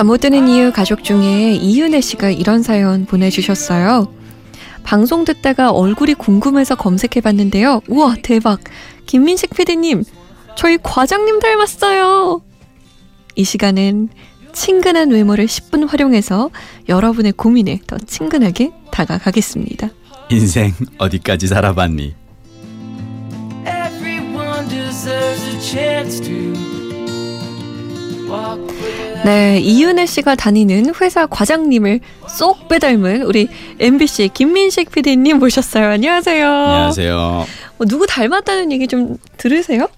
잠 못 드는 이유 가족 중에 이윤혜 씨가 이런 사연 보내주셨어요. 방송 듣다가 얼굴이 궁금해서 검색해 봤는데요. 우와, 대박. 김민식 PD님, 저희 과장님 닮았어요. 이 시간은 친근한 외모를 10분 활용해서 여러분의 고민에 더 친근하게 다가가겠습니다. 인생 어디까지 살아봤니? 네, 이윤혜 씨가 다니는 회사 과장님을 쏙 빼닮은 우리 MBC 김민식 PD님 모셨어요. 안녕하세요. 안녕하세요. 어, 누구 닮았다는 얘기 좀 들으세요?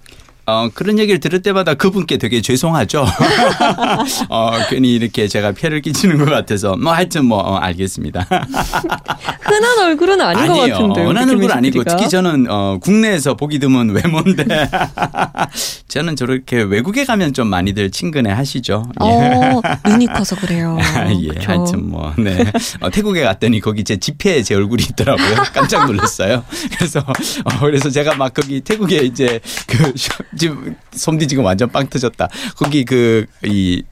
어, 그런 얘기를 들을 때마다 그분께 되게 죄송하죠. 어, 괜히 이렇게 제가 폐를 끼치는 것 같아서 뭐 하여튼 뭐 어, 알겠습니다. 흔한 얼굴은 아닌 것 아니에요. 같은데. 원하는 얼굴 아니고 특히 저 저는 어, 국내에서 보기 드문 외모인데 저는 저렇게 외국에 가면 좀 많이들 친근해 하시죠. 예. 어, 눈이 커서 그래요. 아, 예, 그쵸? 하여튼 뭐, 네. 어, 태국에 갔더니 거기 제 지폐에 제 얼굴이 있더라고요. 깜짝 놀랐어요. 그래서, 어, 그래서 제가 막 거기 태국에 이제 그, 지금 솜디 지금 완전 빵 터졌다. 거기 그, 이,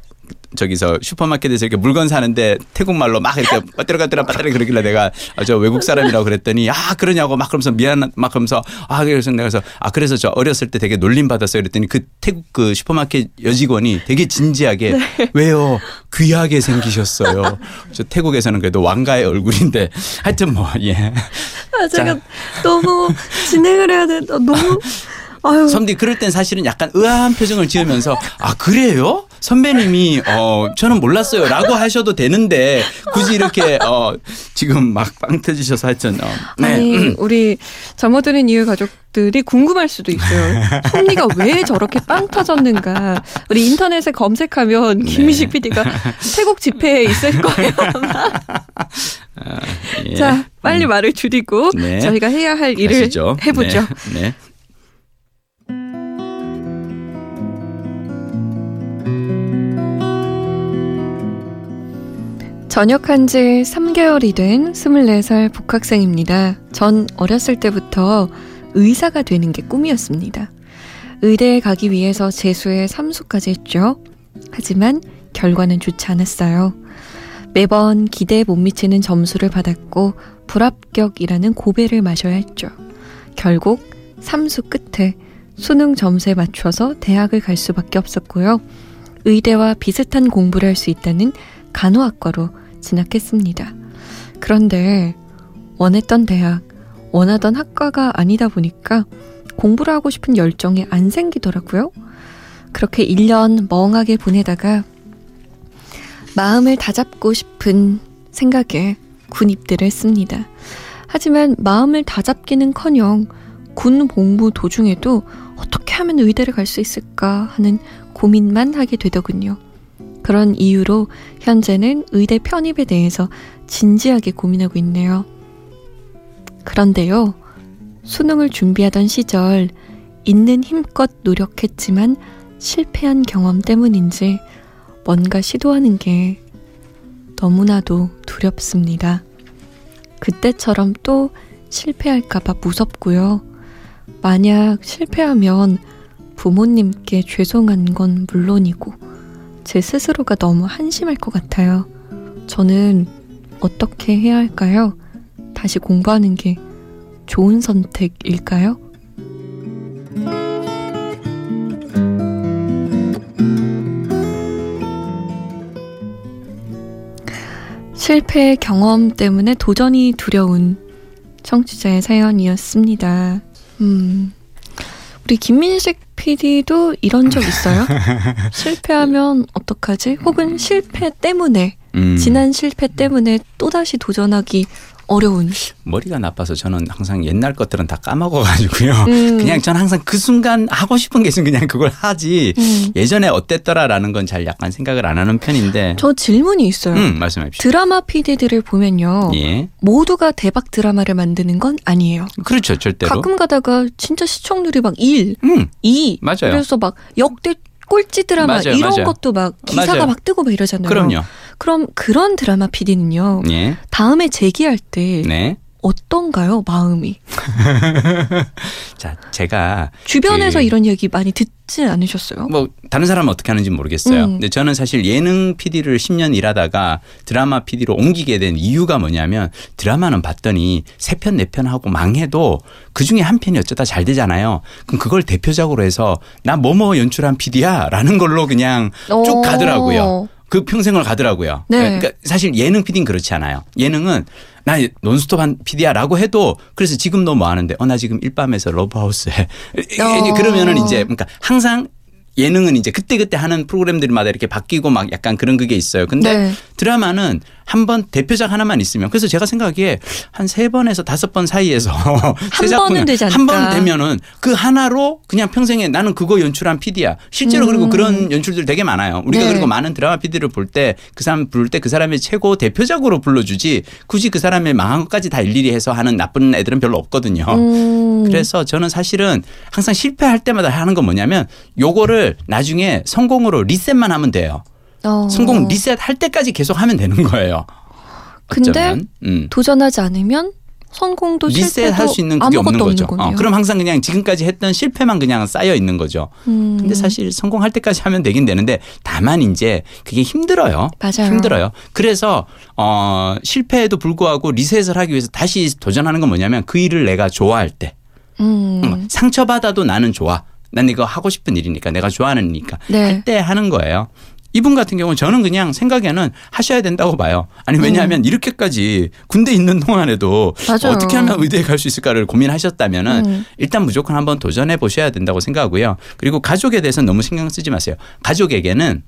저기서 슈퍼마켓에서 이렇게 물건 사는데 태국말로 막 이렇게 빠뜨려가뜨려 빠뜨려 그러길래 내가 아, 저 외국 사람이라고 그랬더니 아 그러냐고 막 그러면서 미안 막 그러면서 아 그래서 내가 그래서 아 그래서 저 어렸을 때 되게 놀림 받았어요. 그랬더니 그 태국 그 슈퍼마켓 여직원이 되게 진지하게 왜요? 귀하게 생기셨어요. 저 태국에서는 그래도 왕가의 얼굴인데. 하여튼 뭐예. 아, 제가 너무 진행을 해야 돼. 어, 너무. 아유. 선디 그럴 땐 사실은 약간 의아한 표정을 지으면서 아 그래요? 선배님이 어 저는 몰랐어요라고 하셔도 되는데 굳이 이렇게 어 지금 막 빵 터지셔서 하여튼 어, 네. 아니, 우리 잠못 드는 이유 가족들이 궁금할 수도 있어요. 솜니가 왜 저렇게 빵 터졌는가. 우리 인터넷에 검색하면 네. 김미식 PD가 태국 집회에 있을 거예요. 아마. 예. 자, 빨리 말을 줄이고 네. 저희가 해야 할 일을 가시죠. 해보죠. 네. 전역한 지 3개월이 된 24살 복학생입니다. 전 어렸을 때부터 의사가 되는 게 꿈이었습니다. 의대에 가기 위해서 재수에 삼수까지 했죠. 하지만 결과는 좋지 않았어요. 매번 기대에 못 미치는 점수를 받았고 불합격이라는 고배를 마셔야 했죠. 결국 삼수 끝에 수능 점수에 맞춰서 대학을 갈 수밖에 없었고요. 의대와 비슷한 공부를 할 수 있다는 간호학과로 진학했습니다. 그런데 원했던 대학, 원하던 학과가 아니다 보니까 공부를 하고 싶은 열정이 안 생기더라고요. 그렇게 1년 멍하게 보내다가 마음을 다잡고 싶은 생각에 군 입대를 했습니다. 하지만 마음을 다잡기는 커녕 군 복무 도중에도 어떻게 하면 의대를 갈 수 있을까 하는 고민만 하게 되더군요. 그런 이유로 현재는 의대 편입에 대해서 진지하게 고민하고 있네요. 그런데요, 수능을 준비하던 시절 있는 힘껏 노력했지만 실패한 경험 때문인지 뭔가 시도하는 게 너무나도 두렵습니다. 그때처럼 또 실패할까봐 무섭고요. 만약 실패하면 부모님께 죄송한 건 물론이고 제 스스로가 너무 한심할 것 같아요. 저는 어떻게 해야 할까요? 다시 공부하는 게 좋은 선택일까요? 실패의 경험 때문에 도전이 두려운 청취자의 사연이었습니다. 음, 우리 김민식 PD도 이런 적 있어요? 실패하면 어떡하지? 혹은 실패 때문에, 음, 지난 실패 때문에 또다시 도전하기 어려운. 머리가 나빠서 저는 항상 옛날 것들은 다 까먹어가지고요. 음. 그냥 저는 항상 그 순간 하고 싶은 게 있으면 그냥 그걸 하지. 음. 예전에 어땠더라라는 건 잘 약간 생각을 안 하는 편인데. 저 질문이 있어요. 음, 말씀해 주십시오. 드라마 PD들을 보면요. 예. 모두가 대박 드라마를 만드는 건 아니에요. 그렇죠, 절대로. 가끔 가다가 진짜 시청률이 막 1, 음, 2. 맞아요. 그래서 막 역대 꼴찌 드라마 맞아요, 이런 맞아요. 것도 막 기사가 맞아요. 막 뜨고 막 이러잖아요. 그럼요. 그럼 그런 드라마 PD는요. 예. 다음에 재기할 때 네. 어떤가요, 마음이? 자, 제가 주변에서 그- 이런 얘기 많이 듣지 않으셨어요? 뭐 다른 사람은 어떻게 하는지 모르겠어요. 음. 근데 저는 사실 예능 PD를 10년 일하다가 드라마 PD로 옮기게 된 이유가 뭐냐면 드라마는 봤더니 세 편 네 편 하고 망해도 그 중에 한 편이 어쩌다 잘 되잖아요. 그럼 그걸 대표작으로 해서 나 뭐뭐 연출한 PD야라는 걸로 그냥 쭉 오. 가더라고요. 그 평생을 가더라고요. 네. 그러니까 사실 예능 PD는 그렇지 않아요. 예능은 나 논스톱 한 PD야라고 해도 그래서 지금 너 뭐 하는데 어 나 지금 일밤에서 러브하우스에 어. 그러면은 이제 그러니까 항상 예능은 이제 그때그때 하는 프로그램들마다 이렇게 바뀌고 막 약간 그런 그게 있어요. 근데 네. 드라마는 한 번 대표작 하나만 있으면 그래서 제가 생각하기에 한 세 번에서 다섯 번 사이에서 세 작품이 번은 되지 않을까. 한번 되면은 그 하나로 그냥 평생에 나는 그거 연출한 PD야. 실제로 그리고 음. 그런 연출들 되게 많아요. 우리가 네. 그리고 많은 드라마 PD를 볼 때 그 사람 부를 때 그 사람의 최고 대표작으로 불러주지 굳이 그 사람의 망한 것까지 다 일일이 해서 하는 나쁜 애들은 별로 없거든요. 음. 그래서 저는 사실은 항상 실패할 때마다 하는 건 뭐냐면 요 거를 나중에 성공으로 리셋만 하면 돼요. 어. 성공 리셋 할 때까지 계속 하면 되는 거예요. 근데. 음. 도전하지 않으면 성공도 리셋 실패도 할수 있는 그게 없는 거죠. 거네요. 어, 그럼 항상 그냥 지금까지 했던 실패만 그냥 쌓여 있는 거죠. 음. 근데 사실 성공할 때까지 하면 되긴 되는데 다만 이제 그게 힘들어요. 맞아요. 힘들어요. 그래서 어 실패에도 불구하고 리셋을 하기 위해서 다시 도전하는 건 뭐냐면 그 일을 내가 좋아할 때 음. 음, 상처받아도 나는 좋아. 난 이거 하고 싶은 일이니까 내가 좋아하는 일이니까 네. 할때 하는 거예요. 이분 같은 경우는 저는 그냥 생각에는 하셔야 된다고 봐요. 아니 왜냐하면 이렇게까지 군대 있는 동안에도 음. 맞아요. 어떻게 하면 의대에 갈 수 있을까를 고민하셨다면은 음. 일단 무조건 한번 도전해 보셔야 된다고 생각하고요. 그리고 가족에 대해서는 너무 신경 쓰지 마세요. 가족에게는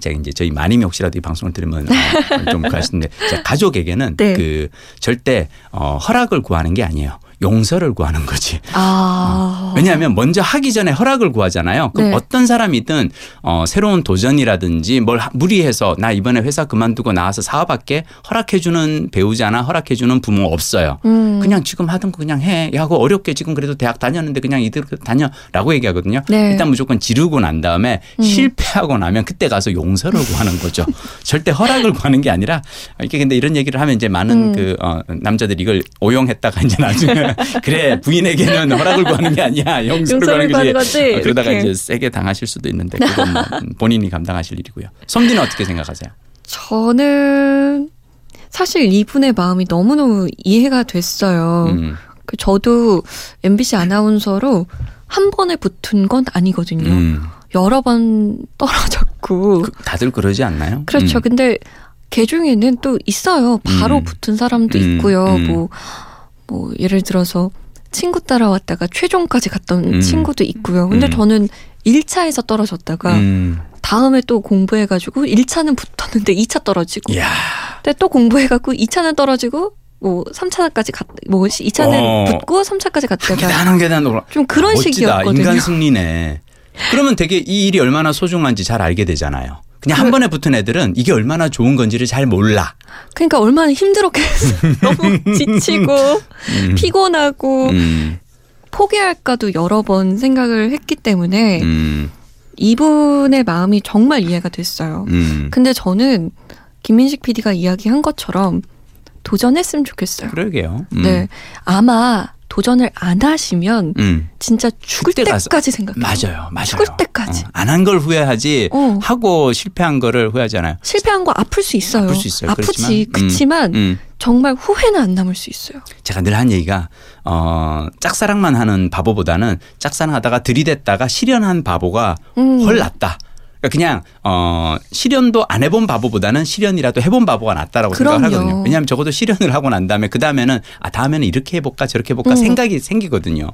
제가 이제 저희 마님이 혹시라도 이 방송을 들으면 어, 좀 가시는데 자, 가족에게는 네. 그 절대 어, 허락을 구하는 게 아니에요. 용서를 구하는 거지. 아. 왜냐하면 먼저 하기 전에 허락을 구하잖아요. 그럼 네. 어떤 사람이든 어, 새로운 도전이라든지 뭘 하- 무리해서 나 이번에 회사 그만두고 나와서 사업할게 허락해주는 배우자나 허락해주는 부모 없어요. 음. 그냥 지금 하던 거 그냥 해. 야, 그 어렵게 지금 그래도 대학 다녔는데 그냥 이대로 다녀라고 얘기하거든요. 네. 일단 무조건 지르고 난 다음에 음. 실패하고 나면 그때 가서 용서를 구하는 거죠. 절대 허락을 구하는 게 아니라 이렇게 근데 이런 얘기를 하면 이제 많은 음. 그 어, 남자들이 이걸 오용했다가 이제 나중에 그래 부인에게는 허락을 구하는 게 아니야 용서를 구하는 거지. 거지. 어, 그러다가 이렇게. 이제 세게 당하실 수도 있는데 그건 뭐 본인이 감당하실 일이고요. som디는 어떻게 생각하세요? 저는 사실 이분의 마음이 너무너무 이해가 됐어요. 음. 그 저도 MBC 아나운서로 한 번에 붙은 건 아니거든요. 음. 여러 번 떨어졌고. 그- 다들 그러지 않나요? 그렇죠. 음. 근데 개 중에는 또 있어요. 바로 음. 붙은 사람도 음, 있고요. 음. 뭐, 뭐, 예를 들어서 친구 따라왔다가 최종까지 갔던 음. 친구도 있고요. 근데 음. 저는 1차에서 떨어졌다가 음. 다음에 또 공부해가지고 1차는 붙었는데 2차 떨어지고. 이야. 근데 또 공부해갖고 2차는 떨어지고 뭐 3차까지 갔, 뭐 2차는 어. 붙고 3차까지 갔다가 계단 한 계단 올라. 좀 그런 멋지다. 식이었거든요. 인간 승리네. 그러면 되게 이 일이 얼마나 소중한지 잘 알게 되잖아요. 그냥 한 그- 번에 붙은 애들은 이게 얼마나 좋은 건지를 잘 몰라. 그러니까 얼마나 힘들었겠어요. 너무 지치고 음. 피곤하고 음, 포기할까도 여러 번 생각을 했기 때문에 음, 이분의 마음이 정말 이해가 됐어요. 음. 근데 저는 김민식 PD가 이야기한 것처럼 도전했으면 좋겠어요. 그러게요. 음. 네. 아마 도전을 안 하시면 음. 진짜 죽을 그때 가서- 때까지 생각해요. 맞아요. 맞아요. 죽을 때까지. 안한 걸 후회하지 어. 하고 실패한 거를 후회하잖아요. 실패한 거 아플 수 있어요. 아플 수 있어요. 아프지. 그렇지만, 음, 음. 정말 후회는 안 남을 수 있어요. 제가 늘 한 얘기가 어 짝사랑만 하는 바보보다는 짝사랑하다가 들이댔다가 실현한 바보가 음. 훨 낫다. 그러니까 그냥 어 실현도 안 해본 바보보다는 실현이라도 해본 바보가 낫다라고 그럼요. 생각을 하거든요. 왜냐하면 적어도 실현을 하고 난 다음에 그 다음에는 아 다음에는 이렇게 해볼까 저렇게 해볼까 음. 생각이 생기거든요.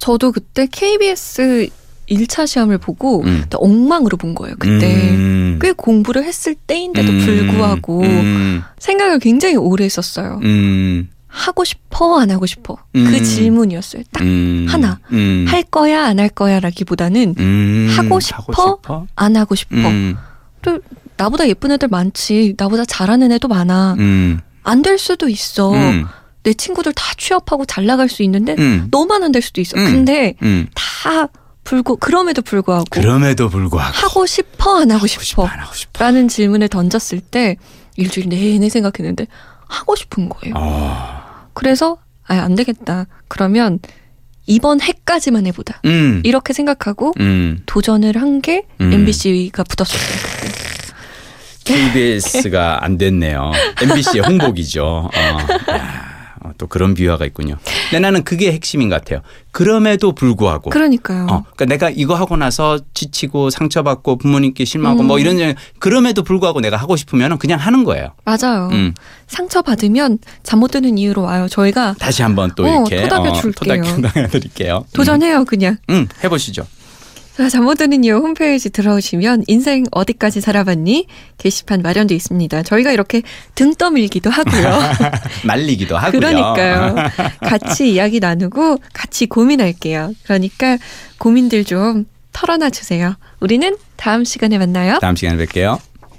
저도 그때 KBS 1차 시험을 보고 음. 엉망으로 본 거예요. 그때 음. 꽤 공부를 했을 때인데도 음. 불구하고 음. 생각을 굉장히 오래 했었어요. 음. 하고 싶어 안 하고 싶어 음. 그 질문이었어요. 딱할 음. 하나. 음. 거야 안 할 거야라기보다는 음. 하고 싶어? 안 하고 싶어. 음. 또 나보다 예쁜 애들 많지. 나보다 잘하는 애도 많아. 음. 안될 수도 있어. 음. 내 친구들 다 취업하고 잘 나갈 수 있는데 음. 너만 안 될 수도 있어. 음. 근데 음. 다 불구 그럼에도 불구하고 그럼에도 불구하고 하고 싶어 안 하고 싶어 안 하고 싶어. 라는 질문을 던졌을 때 일주일 내내 생각했는데 하고 싶은 거예요. 어. 그래서 아, 안 되겠다. 그러면 이번 해까지만 해보자. 음. 이렇게 생각하고 음. 도전을 한게 음. MBC가 붙었었어요. 그때. KBS가 안 됐네요. MBC의 홍복이죠. 어. 야, 어, 또 그런 비화가 있군요. 근데 나는 그게 핵심인 것 같아요. 그럼에도 불구하고. 그러니까요. 어, 그러니까 내가 이거 하고 나서 지치고 상처받고 부모님께 실망하고 뭐 음. 이런 일, 그럼에도 불구하고 내가 하고 싶으면 그냥 하는 거예요. 맞아요. 음. 상처 받으면 잠못 드는 이유로 와요. 저희가 다시 한번 또 어, 이렇게 토닥여 줄게요. 토닥여 드릴게요. 도전해요, 그냥. 음, 음, 해보시죠. 자, 잠 못 드는 이유 홈페이지 들어오시면 인생 어디까지 살아봤니? 게시판 마련돼 있습니다. 저희가 이렇게 등 떠밀기도 하고요. 말리기도 하고요. 그러니까요. 같이 이야기 나누고 같이 고민할게요. 그러니까 고민들 좀 털어놔 주세요. 우리는 다음 시간에 만나요. 다음 시간에 뵐게요.